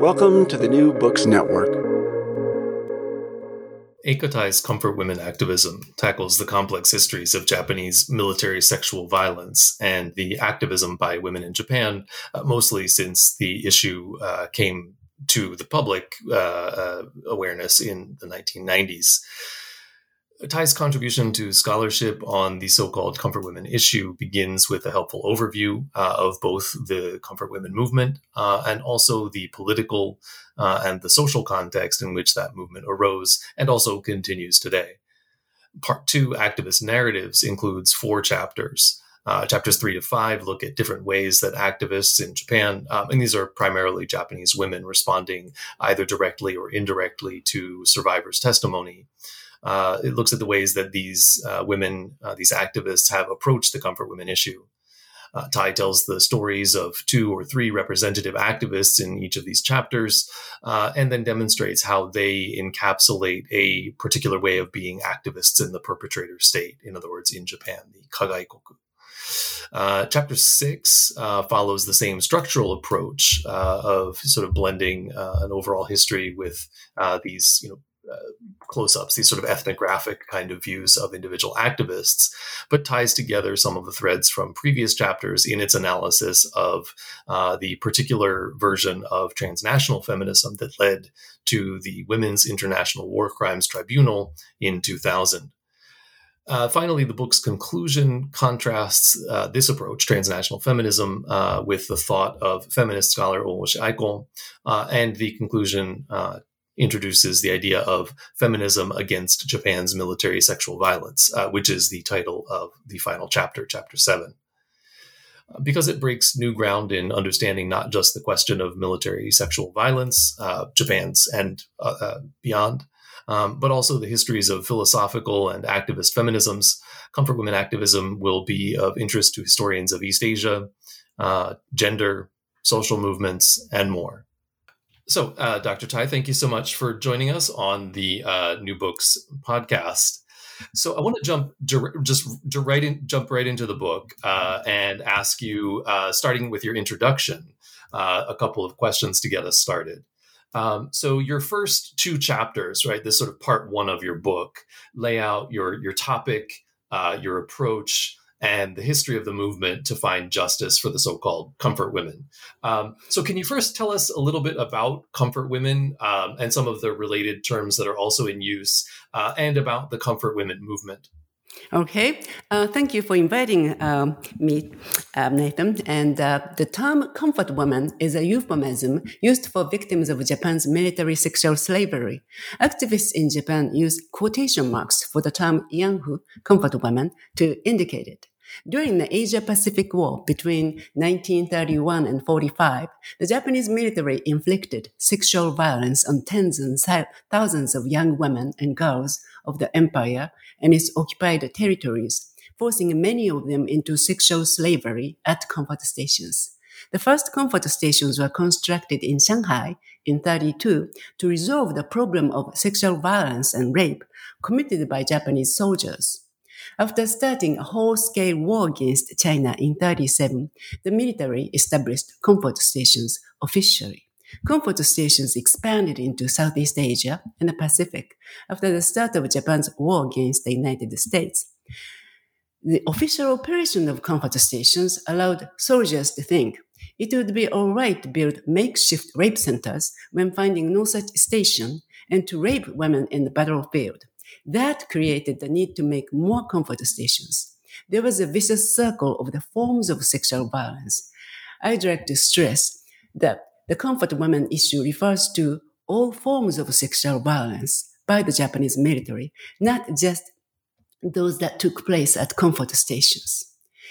Welcome to the New Books Network. Eika Tai's comfort women activism tackles the complex histories of Japanese military sexual violence and the activism by women in Japan, uh, mostly since the issue uh, came to the public uh, uh awareness in the 1990s. Tai's contribution to scholarship on the so-called comfort women issue begins with a helpful overview uh, of both the comfort women movement uh, and also the political uh, and the social context in which that movement arose and also continues today. Part two, activist narratives, includes four chapters. Uh, chapters three to five look at different ways that activists in Japan, um, and these are primarily Japanese women responding either directly or indirectly to survivors' testimony uh, it looks at the ways that these uh, women, uh, these activists, have approached the comfort women issue. Uh, Tai tells the stories of two or three representative activists in each of these chapters, uh, and then demonstrates how they encapsulate a particular way of being activists in the perpetrator state. In other words, in Japan, the Kagaikoku. Uh, chapter six uh, follows the same structural approach uh, of sort of blending uh, an overall history with these, you know, close-ups, these sort of ethnographic kind of views of individual activists, but ties together some of the threads from previous chapters in its analysis of uh, the particular version of transnational feminism that led to the Women's International War Crimes Tribunal in 2000. Uh, finally, the book's conclusion contrasts uh, this approach, transnational feminism, uh, with the thought of feminist scholar Ogoshi Aiko, uh, and the conclusion uh, introduces the idea of feminism against Japan's military sexual violence, uh, which is the title of the final chapter, chapter seven. Uh, because it breaks new ground in understanding not just the question of military sexual violence, uh, Japan's and uh, uh, beyond, um, but also the histories of philosophical and activist feminisms. Comfort women activism will be of interest to historians of East Asia, uh, gender, social movements, and more. So, uh, Dr. Tai, thank you so much for joining us on the uh, New Books podcast. So, I want to jump just right in, jump right into the book uh, and ask you, uh, starting with your introduction, uh, a couple of questions to get us started. Um, so, your first two chapters, right, this sort of part one of your book, lay out your your topic, uh, your approach, and the history of the movement to find justice for the so-called comfort women. Um, so, can you first tell us a little bit about comfort women um, and some of the related terms that are also in use, uh, and about the comfort women movement? Okay, uh, thank you for inviting um, me, uh, Nathan. And uh, the term comfort woman is a euphemism used for victims of Japan's military sexual slavery. Activists in Japan use quotation marks for the term ianfu, comfort woman, to indicate it. During the Asia Pacific War between 1931 and 45, the Japanese military inflicted sexual violence on tens and thousands of young women and girls of the empire and its occupied territories, forcing many of them into sexual slavery at comfort stations. The first comfort stations were constructed in Shanghai in 32 to resolve the problem of sexual violence and rape committed by Japanese soldiers. After starting a whole-scale war against China in 37, the military established comfort stations officially. Comfort stations expanded into Southeast Asia and the Pacific after the start of Japan's war against the United States. The official operation of comfort stations allowed soldiers to think it would be all right to build makeshift rape centers when finding no such station and to rape women in the battlefield. That created the need to make more comfort stations. There was a vicious circle of the forms of sexual violence. I'd like to stress that the comfort women issue refers to all forms of sexual violence by the Japanese military, not just those that took place at comfort stations.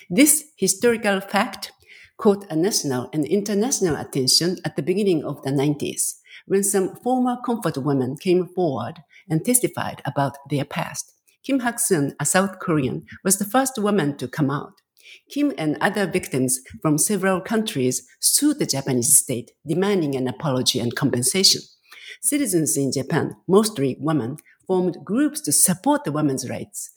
This historical fact caught a national and international attention at the beginning of the 90s when some former comfort women came forward and testified about their past. Kim Hak-sun, a South Korean, was the first woman to come out. Kim and other victims from several countries sued the Japanese state, demanding an apology and compensation. Citizens in Japan, mostly women, formed groups to support the women's rights,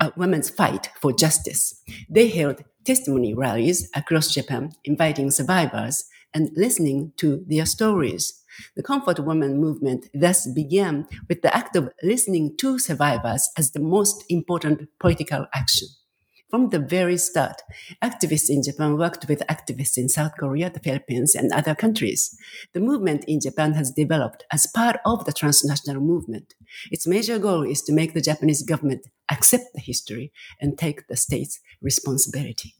uh, women's fight for justice. They held testimony rallies across Japan, inviting survivors and listening to their stories. The Comfort Women movement thus began with the act of listening to survivors as the most important political action. From the very start, activists in Japan worked with activists in South Korea, the Philippines, and other countries. The movement in Japan has developed as part of the transnational movement. Its major goal is to make the Japanese government accept the history and take the state's responsibility.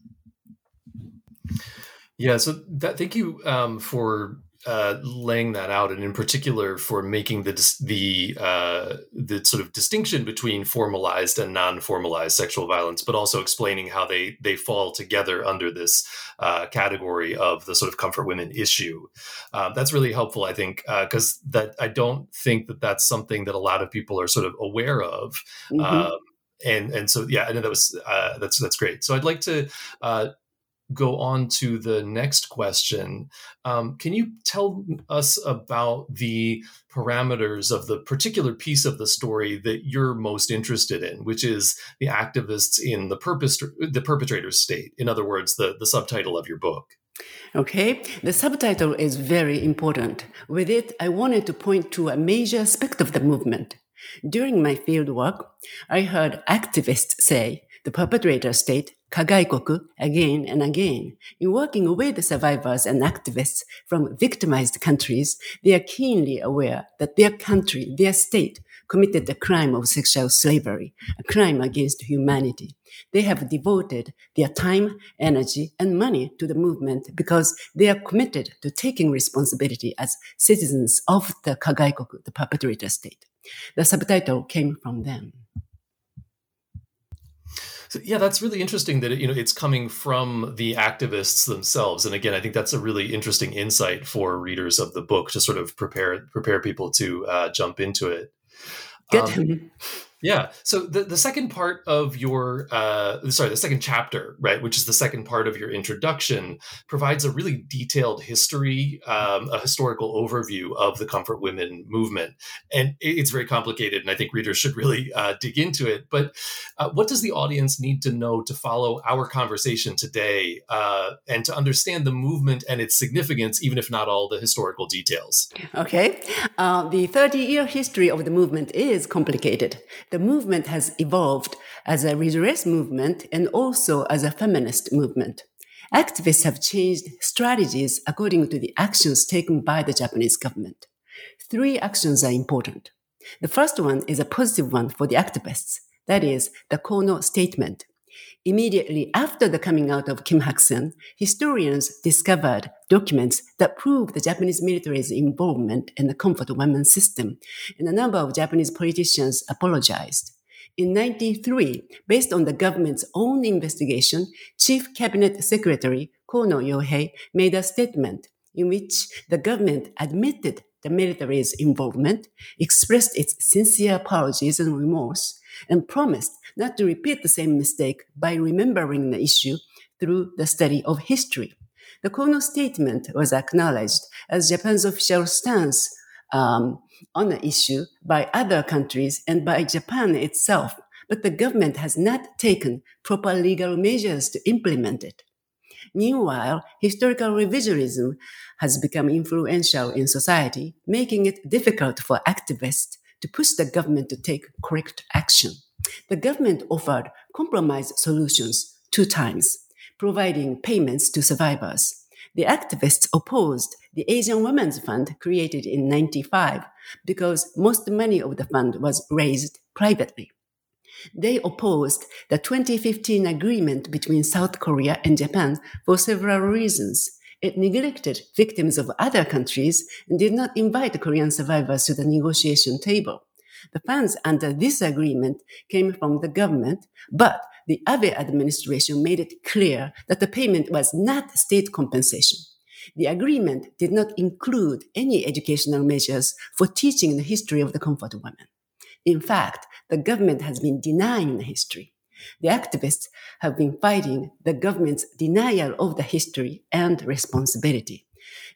Yeah, so that, thank you um, for uh, laying that out, and in particular for making the the uh, the sort of distinction between formalized and non-formalized sexual violence, but also explaining how they they fall together under this uh, category of the sort of comfort women issue. Uh, that's really helpful, I think, because uh, that I don't think that that's something that a lot of people are sort of aware of. Mm-hmm. Um, and and so yeah, I know that was uh, that's that's great. So I'd like to uh, go on to the next question, um, can you tell us about the parameters of the particular piece of the story that you're most interested in, which is the activists in the purpose the perpetrator's state? In other words, the, the subtitle of your book. Okay, the subtitle is very important. With it, I wanted to point to a major aspect of the movement. During my fieldwork, I heard activists say the perpetrator state Kagaikoku again and again. In working with the survivors and activists from victimized countries, they are keenly aware that their country, their state, committed the crime of sexual slavery, a crime against humanity. They have devoted their time, energy, and money to the movement because they are committed to taking responsibility as citizens of the Kagaikoku, the perpetrator state. The subtitle came from them. So, yeah, that's really interesting that it, you know it's coming from the activists themselves. And again, I think that's a really interesting insight for readers of the book to sort of prepare prepare people to uh, jump into it. Good. Um, yeah. So the, the second part of your, uh, sorry, the second chapter, right, which is the second part of your introduction, provides a really detailed history, um, a historical overview of the comfort women movement. And it's very complicated, and I think readers should really uh, dig into it. But uh, what does the audience need to know to follow our conversation today uh, and to understand the movement and its significance, even if not all the historical details? Okay. Uh, the 30 year history of the movement is complicated the movement has evolved as a redress movement and also as a feminist movement. Activists have changed strategies according to the actions taken by the Japanese government. Three actions are important. The first one is a positive one for the activists. That is the Kono statement. Immediately after the coming out of Kim Hak-sun, historians discovered documents that prove the Japanese military's involvement in the comfort women system, and a number of Japanese politicians apologized. In 93, based on the government's own investigation, Chief Cabinet Secretary Kono Yohei made a statement in which the government admitted the military's involvement, expressed its sincere apologies and remorse, and promised not to repeat the same mistake by remembering the issue through the study of history. The Kono statement was acknowledged as Japan's official stance um, on the issue by other countries and by Japan itself, but the government has not taken proper legal measures to implement it. Meanwhile, historical revisionism has become influential in society, making it difficult for activists to push the government to take correct action. The government offered compromise solutions two times, providing payments to survivors. The activists opposed the Asian Women's Fund created in 95 because most money of the fund was raised privately. They opposed the 2015 agreement between South Korea and Japan for several reasons. It neglected victims of other countries and did not invite Korean survivors to the negotiation table. The funds under this agreement came from the government, but the Abe administration made it clear that the payment was not state compensation. The agreement did not include any educational measures for teaching the history of the comfort women. In fact, the government has been denying the history. The activists have been fighting the government's denial of the history and responsibility.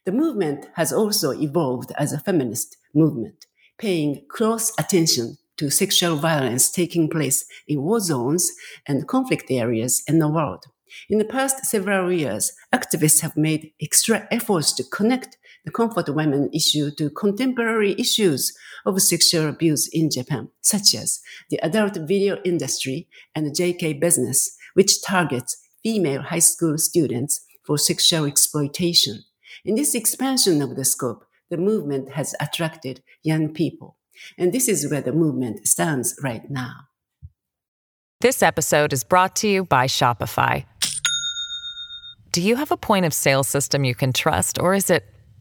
The movement has also evolved as a feminist movement, paying close attention to sexual violence taking place in war zones and conflict areas in the world. In the past several years, activists have made extra efforts to connect the comfort women issue to contemporary issues of sexual abuse in Japan, such as the adult video industry and JK business, which targets female high school students for sexual exploitation. In this expansion of the scope, the movement has attracted young people. And this is where the movement stands right now. This episode is brought to you by Shopify. Do you have a point of sale system you can trust, or is it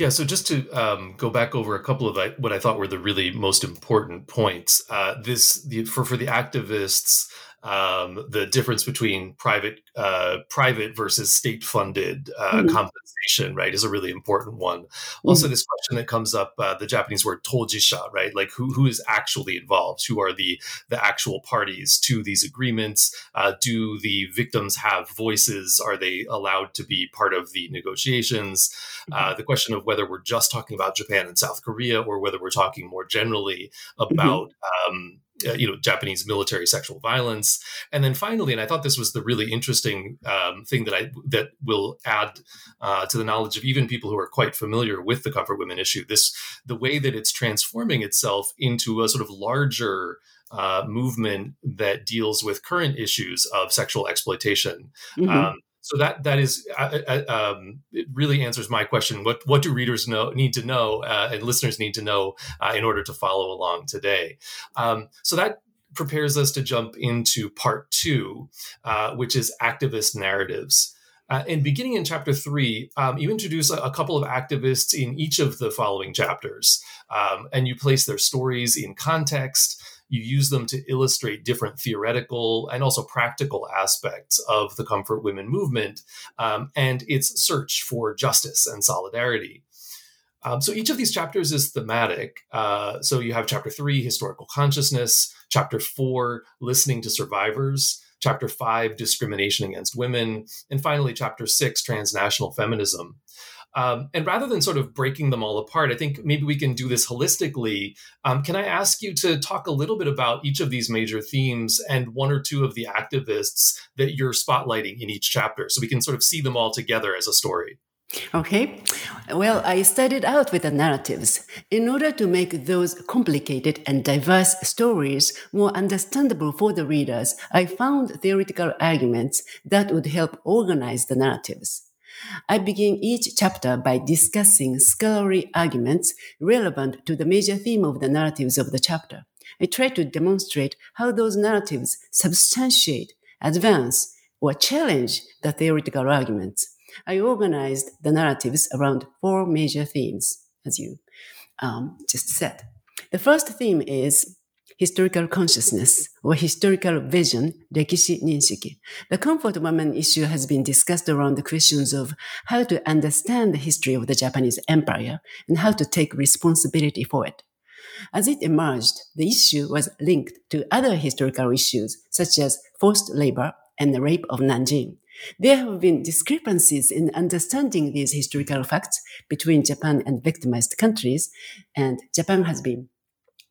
Yeah, so just to um, go back over a couple of what I thought were the really most important points. Uh, this the, for for the activists, um, the difference between private uh, private versus state funded uh, mm-hmm. compensation, right, is a really important one. Mm-hmm. Also, this question that comes up, uh, the Japanese word tojisha, right, like who who is actually involved? Who are the the actual parties to these agreements? Uh, do the victims have voices? Are they allowed to be part of the negotiations? Uh, mm-hmm. the question of whether we're just talking about Japan and South Korea or whether we're talking more generally mm-hmm. about um, uh, you know Japanese military sexual violence, and then finally, and I thought this was the really interesting um, thing that I that will add uh, to the knowledge of even people who are quite familiar with the comfort women issue. This the way that it's transforming itself into a sort of larger uh, movement that deals with current issues of sexual exploitation. Mm-hmm. Um, so that that is uh, uh, uh, um, it really answers my question. What what do readers know need to know uh, and listeners need to know uh, in order to follow along today? Um, so that prepares us to jump into part two, uh, which is activist narratives. and beginning in chapter three, um, you introduce a, a, couple of activists in each of the following chapters, um, and you place their stories in context you use them to illustrate different theoretical and also practical aspects of the comfort women movement um, and its search for justice and solidarity. Um, so each of these chapters is thematic. Uh, so you have chapter three, historical consciousness, chapter four, listening to survivors, chapter five, discrimination against women, and finally, chapter six, transnational feminism. Um, and rather than sort of breaking them all apart, I think maybe we can do this holistically. Um, can I ask you to talk a little bit about each of these major themes and one or two of the activists that you're spotlighting in each chapter so we can sort of see them all together as a story? Okay. Well, I started out with the narratives. In order to make those complicated and diverse stories more understandable for the readers, I found theoretical arguments that would help organize the narratives. I begin each chapter by discussing scholarly arguments relevant to the major theme of the narratives of the chapter. I try to demonstrate how those narratives substantiate, advance, or challenge the theoretical arguments. I organized the narratives around four major themes, as you um, just said. The first theme is historical consciousness or historical vision, Rekishi The comfort woman issue has been discussed around the questions of how to understand the history of the Japanese empire and how to take responsibility for it. As it emerged, the issue was linked to other historical issues such as forced labor and the rape of Nanjing. There have been discrepancies in understanding these historical facts between Japan and victimized countries, and Japan has been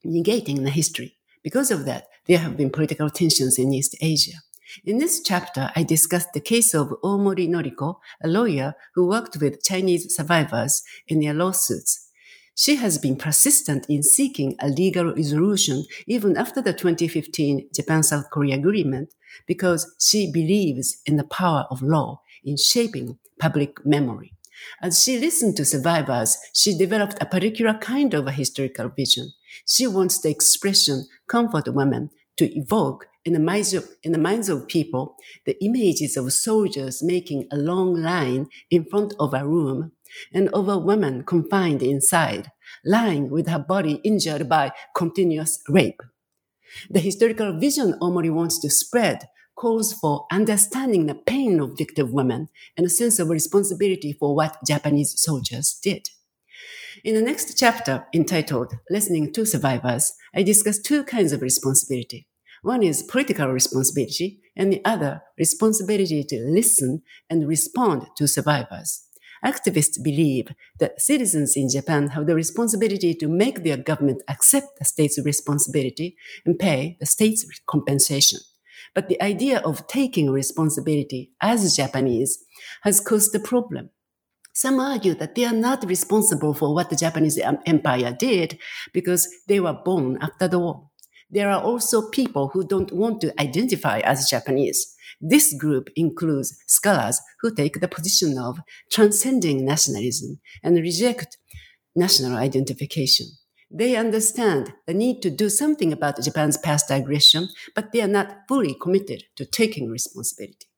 negating the history. Because of that, there have been political tensions in East Asia. In this chapter, I discussed the case of Omori Noriko, a lawyer who worked with Chinese survivors in their lawsuits. She has been persistent in seeking a legal resolution even after the 2015 Japan South Korea agreement because she believes in the power of law in shaping public memory. As she listened to survivors, she developed a particular kind of a historical vision. She wants the expression comfort women to evoke in the minds of, in the minds of people the images of soldiers making a long line in front of a room and of a woman confined inside, lying with her body injured by continuous rape. The historical vision Omori wants to spread calls for understanding the pain of victim women and a sense of responsibility for what Japanese soldiers did. In the next chapter, entitled Listening to Survivors, I discuss two kinds of responsibility. One is political responsibility, and the other, responsibility to listen and respond to survivors. Activists believe that citizens in Japan have the responsibility to make their government accept the state's responsibility and pay the state's compensation. But the idea of taking responsibility as Japanese has caused a problem. Some argue that they are not responsible for what the Japanese empire did because they were born after the war. There are also people who don't want to identify as Japanese. This group includes scholars who take the position of transcending nationalism and reject national identification. They understand the need to do something about Japan's past aggression, but they are not fully committed to taking responsibility.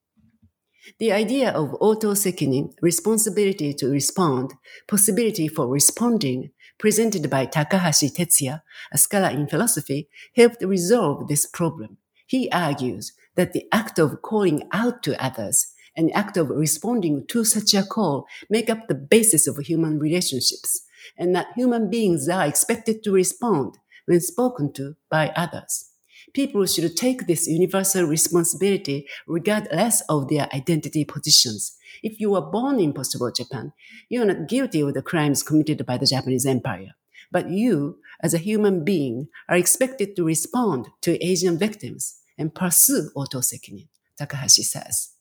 The idea of oto-sekinin, responsibility to respond, possibility for responding, presented by Takahashi Tetsuya, a scholar in philosophy, helped resolve this problem. He argues that the act of calling out to others and the act of responding to such a call make up the basis of human relationships and that human beings are expected to respond when spoken to by others. People should take this universal responsibility regardless of their identity positions. If you were born in post-war Japan, you are not guilty of the crimes committed by the Japanese empire. But you, as a human being, are expected to respond to Asian victims and pursue oto-sekinin, Takahashi says.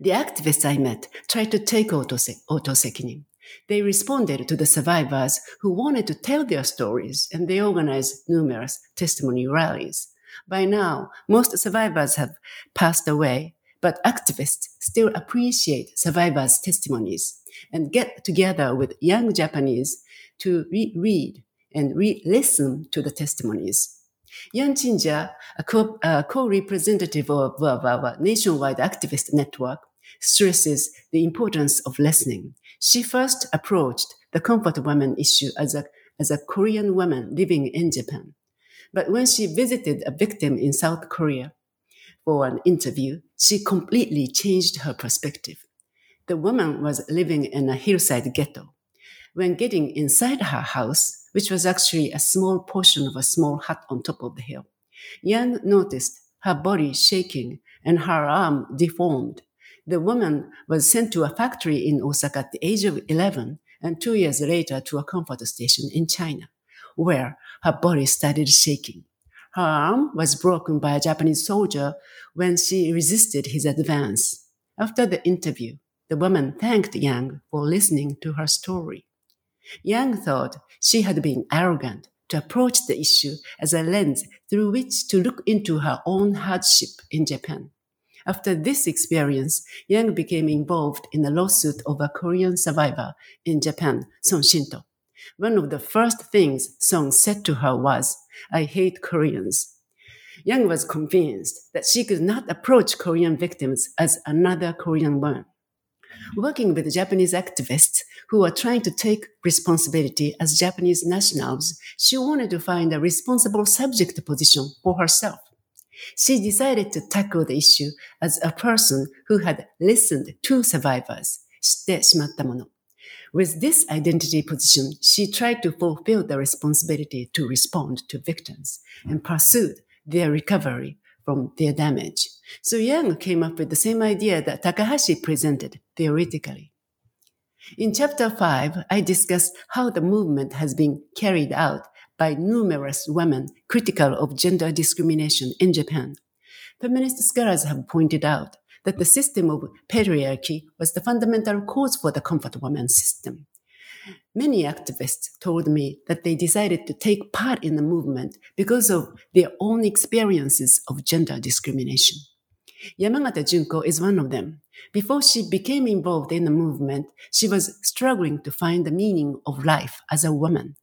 The activists I met tried to take oto-sekinin. They responded to the survivors who wanted to tell their stories and they organized numerous testimony rallies. By now, most survivors have passed away, but activists still appreciate survivors' testimonies and get together with young Japanese to reread and re-listen to the testimonies. Yang Chingja, a co-representative co of, of our nationwide activist network, stresses the importance of listening. She first approached the comfort woman issue as a, as a Korean woman living in Japan. But when she visited a victim in South Korea for an interview, she completely changed her perspective. The woman was living in a hillside ghetto. When getting inside her house, which was actually a small portion of a small hut on top of the hill, Yang noticed her body shaking and her arm deformed the woman was sent to a factory in Osaka at the age of 11 and two years later to a comfort station in China, where her body started shaking. Her arm was broken by a Japanese soldier when she resisted his advance. After the interview, the woman thanked Yang for listening to her story. Yang thought she had been arrogant to approach the issue as a lens through which to look into her own hardship in Japan. After this experience, Yang became involved in a lawsuit of a Korean survivor in Japan, Song Sin-do. One of the first things Song said to her was, I hate Koreans. Yang was convinced that she could not approach Korean victims as another Korean woman. Working with Japanese activists who were trying to take responsibility as Japanese nationals, she wanted to find a responsible subject position for herself. She decided to tackle the issue as a person who had listened to survivors, してしまったもの. With this identity position, she tried to fulfill the responsibility to respond to victims and pursued their recovery from their damage. So Yang came up with the same idea that Takahashi presented theoretically. In chapter 5, I discuss how the movement has been carried out by numerous women critical of gender discrimination in Japan. Feminist scholars have pointed out that the system of patriarchy was the fundamental cause for the comfort woman system. Many activists told me that they decided to take part in the movement because of their own experiences of gender discrimination. Yamagata Junko is one of them. Before she became involved in the movement, she was struggling to find the meaning of life as a woman.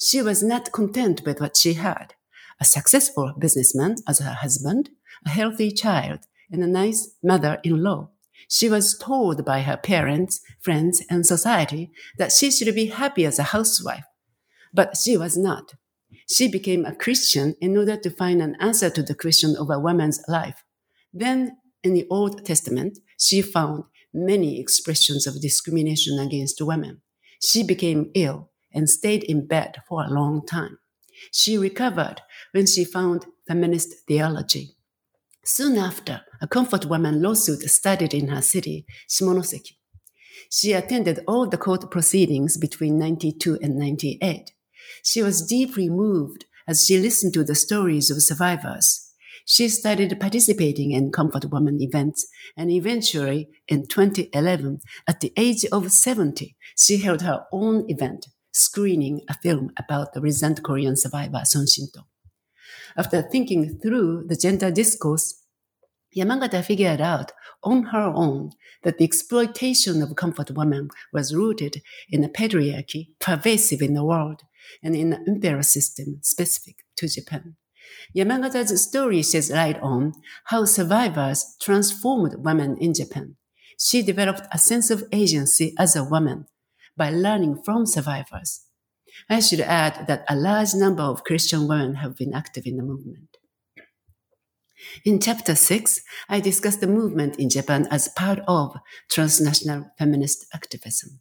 She was not content with what she had a successful businessman as her husband, a healthy child, and a nice mother in law. She was told by her parents, friends, and society that she should be happy as a housewife. But she was not. She became a Christian in order to find an answer to the question of a woman's life. Then, in the Old Testament, she found many expressions of discrimination against women. She became ill and stayed in bed for a long time. She recovered when she found feminist theology. Soon after, a comfort woman lawsuit started in her city, Shimonoseki. She attended all the court proceedings between 92 and 98. She was deeply moved as she listened to the stories of survivors. She started participating in Comfort Woman events, and eventually, in 2011, at the age of 70, she held her own event, screening a film about the recent Korean survivor Song Sin-do. After thinking through the gender discourse, Yamagata figured out on her own that the exploitation of comfort women was rooted in a patriarchy pervasive in the world and in an imperial system specific to Japan. Yamagata's story sheds light on how survivors transformed women in Japan. She developed a sense of agency as a woman by learning from survivors I should add that a large number of Christian women have been active in the movement. In chapter 6, I discuss the movement in Japan as part of transnational feminist activism.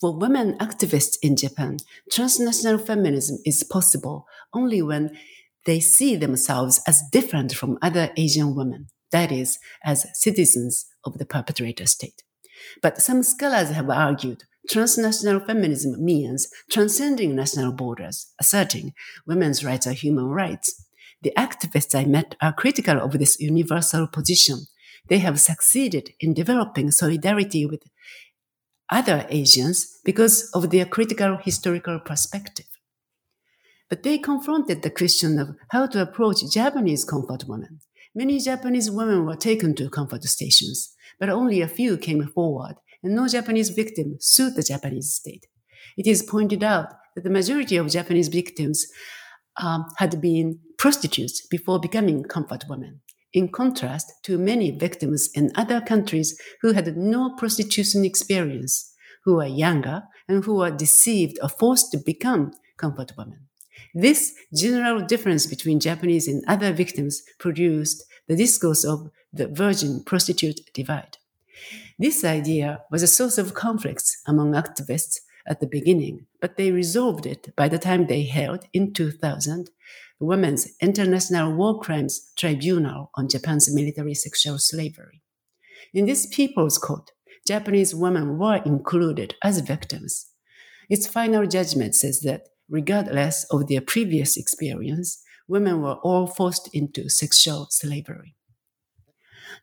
For women activists in Japan, transnational feminism is possible only when they see themselves as different from other Asian women, that is, as citizens of the perpetrator state. But some scholars have argued Transnational feminism means transcending national borders, asserting women's rights are human rights. The activists I met are critical of this universal position. They have succeeded in developing solidarity with other Asians because of their critical historical perspective. But they confronted the question of how to approach Japanese comfort women. Many Japanese women were taken to comfort stations, but only a few came forward and no Japanese victim sued the Japanese state. It is pointed out that the majority of Japanese victims um, had been prostitutes before becoming comfort women, in contrast to many victims in other countries who had no prostitution experience, who were younger, and who were deceived or forced to become comfort women. This general difference between Japanese and other victims produced the discourse of the virgin prostitute divide. This idea was a source of conflicts among activists at the beginning, but they resolved it by the time they held in 2000 the Women's International War Crimes Tribunal on Japan's military sexual slavery. In this People's Court, Japanese women were included as victims. Its final judgment says that, regardless of their previous experience, women were all forced into sexual slavery.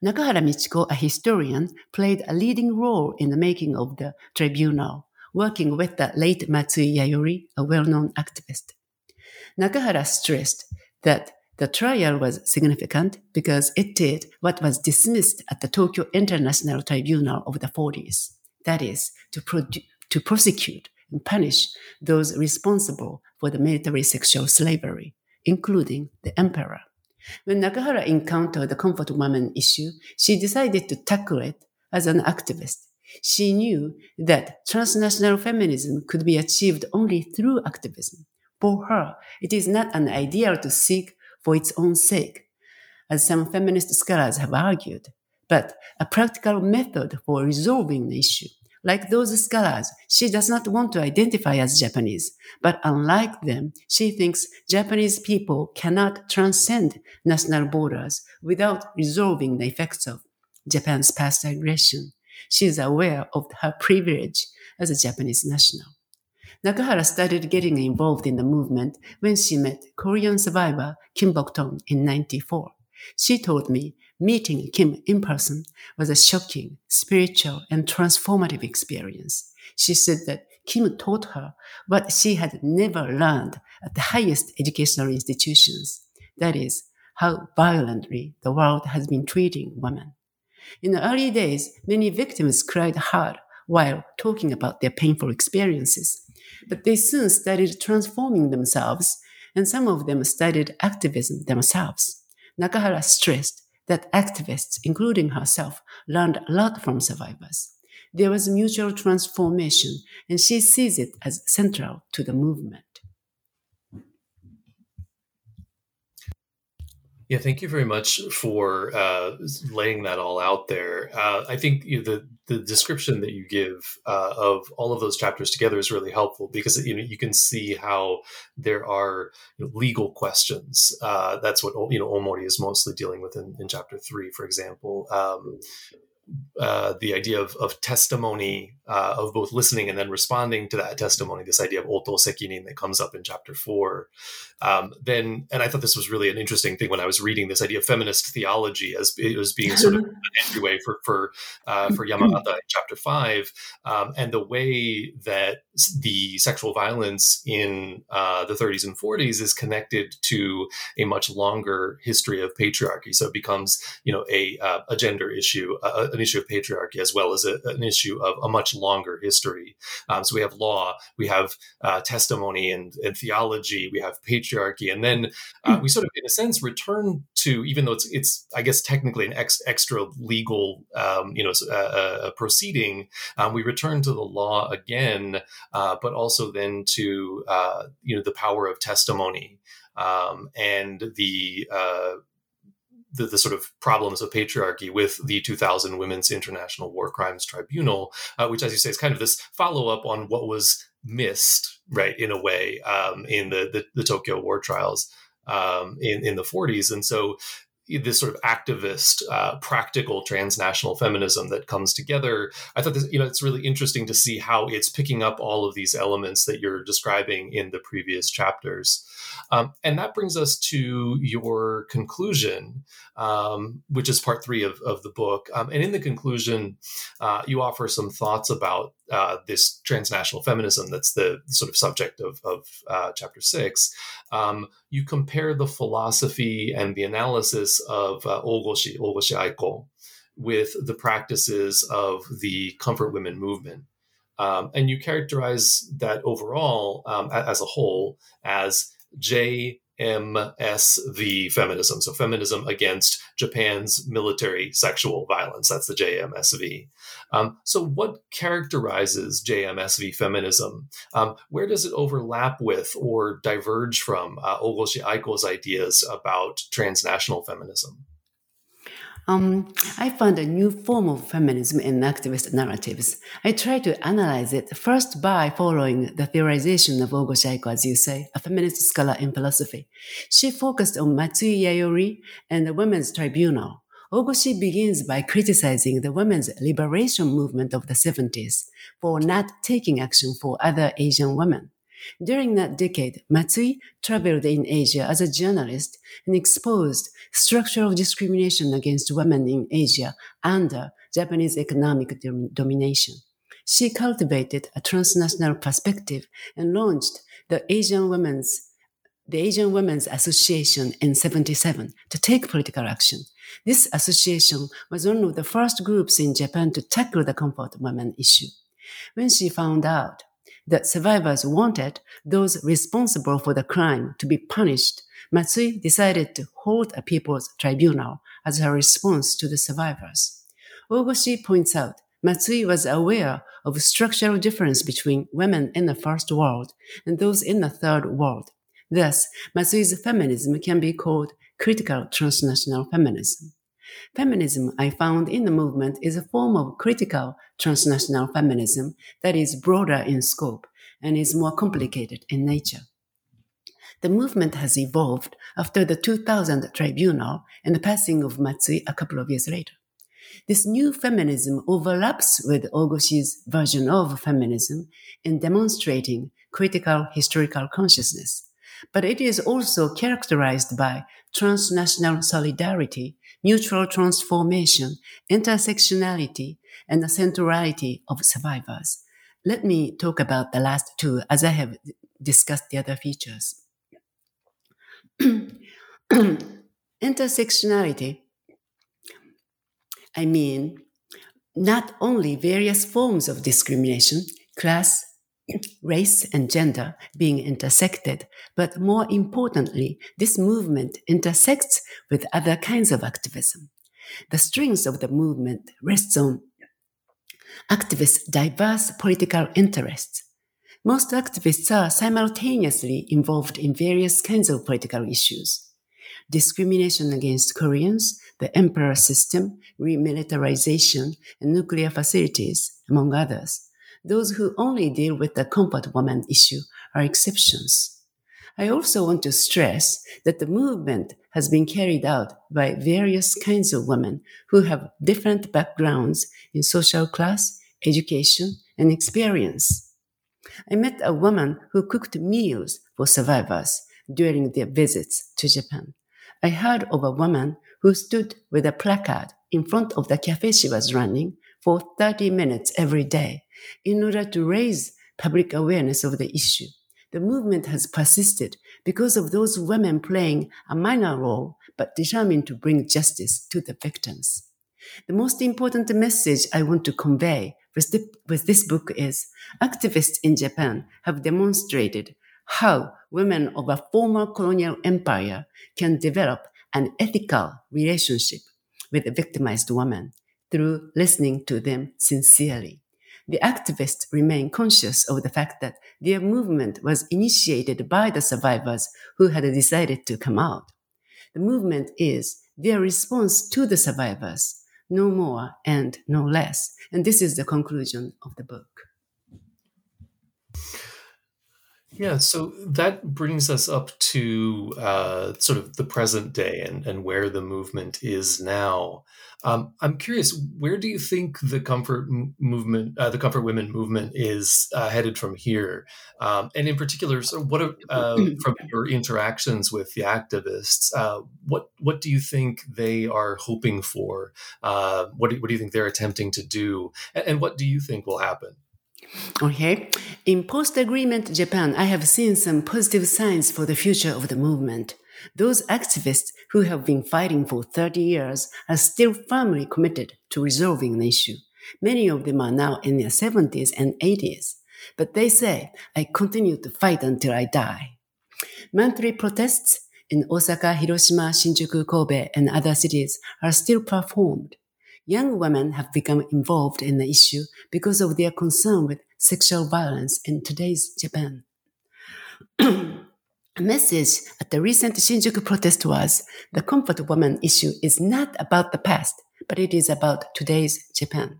Nakahara Michiko, a historian, played a leading role in the making of the tribunal, working with the late Matsui Yayori, a well-known activist. Nakahara stressed that the trial was significant because it did what was dismissed at the Tokyo International Tribunal of the 40s. That is, to, to prosecute and punish those responsible for the military sexual slavery, including the emperor. When Nakahara encountered the comfort woman issue, she decided to tackle it as an activist. She knew that transnational feminism could be achieved only through activism. For her, it is not an ideal to seek for its own sake, as some feminist scholars have argued, but a practical method for resolving the issue. Like those scholars, she does not want to identify as Japanese, but unlike them, she thinks Japanese people cannot transcend national borders without resolving the effects of Japan's past aggression. She is aware of her privilege as a Japanese national. Nakahara started getting involved in the movement when she met Korean survivor Kim Bok-dong in 94. She told me meeting Kim in person was a shocking, spiritual, and transformative experience. She said that Kim taught her what she had never learned at the highest educational institutions. That is, how violently the world has been treating women. In the early days, many victims cried hard while talking about their painful experiences. But they soon started transforming themselves, and some of them studied activism themselves. Nakahara stressed that activists, including herself, learned a lot from survivors. There was mutual transformation, and she sees it as central to the movement. Yeah, thank you very much for uh, laying that all out there. Uh, I think you know, the the description that you give uh, of all of those chapters together is really helpful because you know you can see how there are you know, legal questions. Uh, that's what you know Omori is mostly dealing with in, in chapter three, for example. Um, uh, the idea of, of testimony, uh, of both listening and then responding to that testimony, this idea of oto sekinin that comes up in chapter four. Um, then, and I thought this was really an interesting thing when I was reading this idea of feminist theology as it was being sort of an entryway for for uh, for Yamagata in chapter five, um, and the way that the sexual violence in uh, the 30s and 40s is connected to a much longer history of patriarchy. So it becomes, you know, a uh, a gender issue, an issue of patriarchy, as well as a, an issue of a much longer history. Um, so we have law, we have uh, testimony and, and, theology, we have patriarchy, and then uh, we sort of, in a sense, return to even though it's it's I guess technically an ex, extra legal, um, you know, a, a proceeding, um, we return to the law again, uh, but also then to uh, you know the power of testimony um, and the uh, the, the, sort of problems of patriarchy with the 2000 Women's International War Crimes Tribunal, uh, which, as you say, is kind of this follow up on what was missed, right, in a way, um, in the, the, the Tokyo war trials um, in in the 40s, and so this sort of activist, uh, practical transnational feminism that comes together. I thought this, you know, it's really interesting to see how it's picking up all of these elements that you're describing in the previous chapters. Um, and that brings us to your conclusion, um, which is part three of, of the book. Um, and in the conclusion, uh, you offer some thoughts about uh, this transnational feminism that's the sort of subject of, of uh, chapter six. Um, you compare the philosophy and the analysis of uh, Ogoshi, Ogoshi Aiko, with the practices of the comfort women movement. Um, and you characterize that overall, um, as a whole, as JMSV feminism. So, feminism against Japan's military sexual violence. That's the JMSV. Um, so, what characterizes JMSV feminism? Um, where does it overlap with or diverge from uh, Ogoshi Aiko's ideas about transnational feminism? Um, I found a new form of feminism in activist narratives. I try to analyze it first by following the theorization of Ogoshi Aiko, as you say, a feminist scholar in philosophy. She focused on Matsui Yayori and the Women's Tribunal. Ogoshi begins by criticizing the women's liberation movement of the 70s for not taking action for other Asian women. During that decade, Matsui traveled in Asia as a journalist and exposed structural discrimination against women in Asia under Japanese economic domination. She cultivated a transnational perspective and launched the Asian Women's the Asian Women's Association in 77 to take political action. This association was one of the first groups in Japan to tackle the comfort women issue. When she found out that survivors wanted those responsible for the crime to be punished, Matsui decided to hold a people's tribunal as her response to the survivors. Ogoshi points out Matsui was aware of structural difference between women in the first world and those in the third world. Thus, Matsui's feminism can be called critical transnational feminism. Feminism, I found in the movement, is a form of critical transnational feminism that is broader in scope and is more complicated in nature. The movement has evolved after the 2000 tribunal and the passing of Matsui a couple of years later. This new feminism overlaps with Ogoshi's version of feminism in demonstrating critical historical consciousness, but it is also characterized by transnational solidarity mutual transformation, intersectionality, and the centrality of survivors. Let me talk about the last two as I have discussed the other features. Intersectionality I mean not only various forms of discrimination, class, race, and gender being intersected, but more importantly, this movement intersects with other kinds of activism. The strength of the movement rests on activists' diverse political interests. Most activists are simultaneously involved in various kinds of political issues. Discrimination against Koreans, the emperor system, remilitarization, and nuclear facilities, among others. Those who only deal with the comfort woman issue are exceptions. I also want to stress that the movement has been carried out by various kinds of women who have different backgrounds in social class, education, and experience. I met a woman who cooked meals for survivors during their visits to Japan. I heard of a woman who stood with a placard in front of the cafe she was running for 30 minutes every day in order to raise public awareness of the issue the movement has persisted because of those women playing a minor role but determined to bring justice to the victims. The most important message I want to convey with, this book is activists in Japan have demonstrated how women of a former colonial empire can develop an ethical relationship with a victimized woman through listening to them sincerely the activists remain conscious of the fact that their movement was initiated by the survivors who had decided to come out. The movement is their response to the survivors, no more and no less. And this is the conclusion of the book. Yeah, so that brings us up to uh, sort of the present day and, and where the movement is now. Um, I'm curious, where do you think the comfort movement, uh, the comfort women movement, is uh, headed from here? Um, and in particular, so what are, uh, from your interactions with the activists, uh, what what do you think they are hoping for? Uh, what do, what do you think they're attempting to do? And, and what do you think will happen? Okay. In post agreement Japan, I have seen some positive signs for the future of the movement. Those activists who have been fighting for 30 years are still firmly committed to resolving the issue. Many of them are now in their 70s and 80s. But they say, I continue to fight until I die. Monthly protests in Osaka, Hiroshima, Shinjuku, Kobe, and other cities are still performed young women have become involved in the issue because of their concern with sexual violence in today's Japan. A message at the recent Shinjuku protest was the comfort woman issue is not about the past, but it is about today's Japan.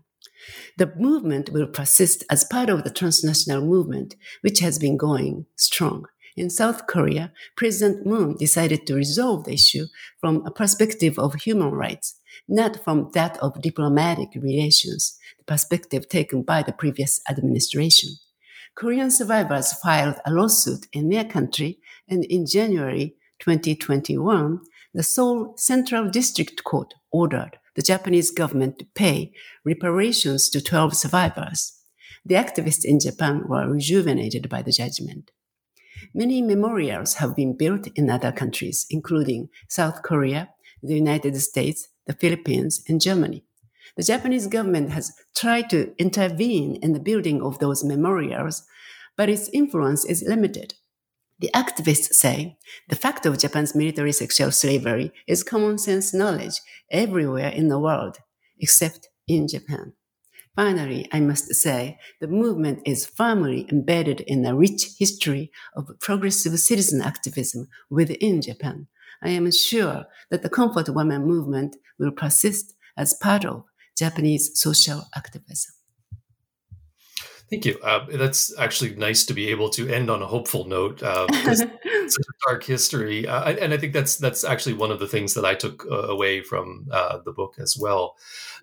The movement will persist as part of the transnational movement, which has been going strong. In South Korea, President Moon decided to resolve the issue from a perspective of human rights not from that of diplomatic relations, the perspective taken by the previous administration. Korean survivors filed a lawsuit in their country, and in January 2021, the Seoul Central District Court ordered the Japanese government to pay reparations to 12 survivors. The activists in Japan were rejuvenated by the judgment. Many memorials have been built in other countries, including South Korea, the United States, the Philippines, and Germany. The Japanese government has tried to intervene in the building of those memorials, but its influence is limited. The activists say the fact of Japan's military sexual slavery is common sense knowledge everywhere in the world, except in Japan. Finally, I must say the movement is firmly embedded in a rich history of progressive citizen activism within Japan, I am sure that the Comfort Women movement will persist as part of Japanese social activism. Thank you. Uh, that's actually nice to be able to end on a hopeful note. Uh, such a dark history, uh, and I think that's that's actually one of the things that I took uh, away from uh, the book as well.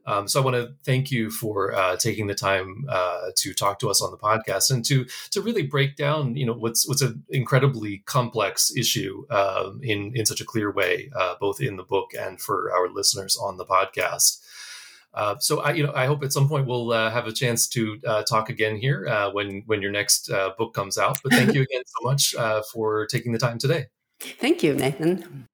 Um, so I want to thank you for uh, taking the time uh, to talk to us on the podcast and to to really break down, you know, what's what's an incredibly complex issue um, in in such a clear way, uh, both in the book and for our listeners on the podcast. Uh, so I, you know, I hope at some point we'll uh, have a chance to uh, talk again here uh, when when your next uh, book comes out. But thank you again so much for taking the time today. Thank you, Nathan.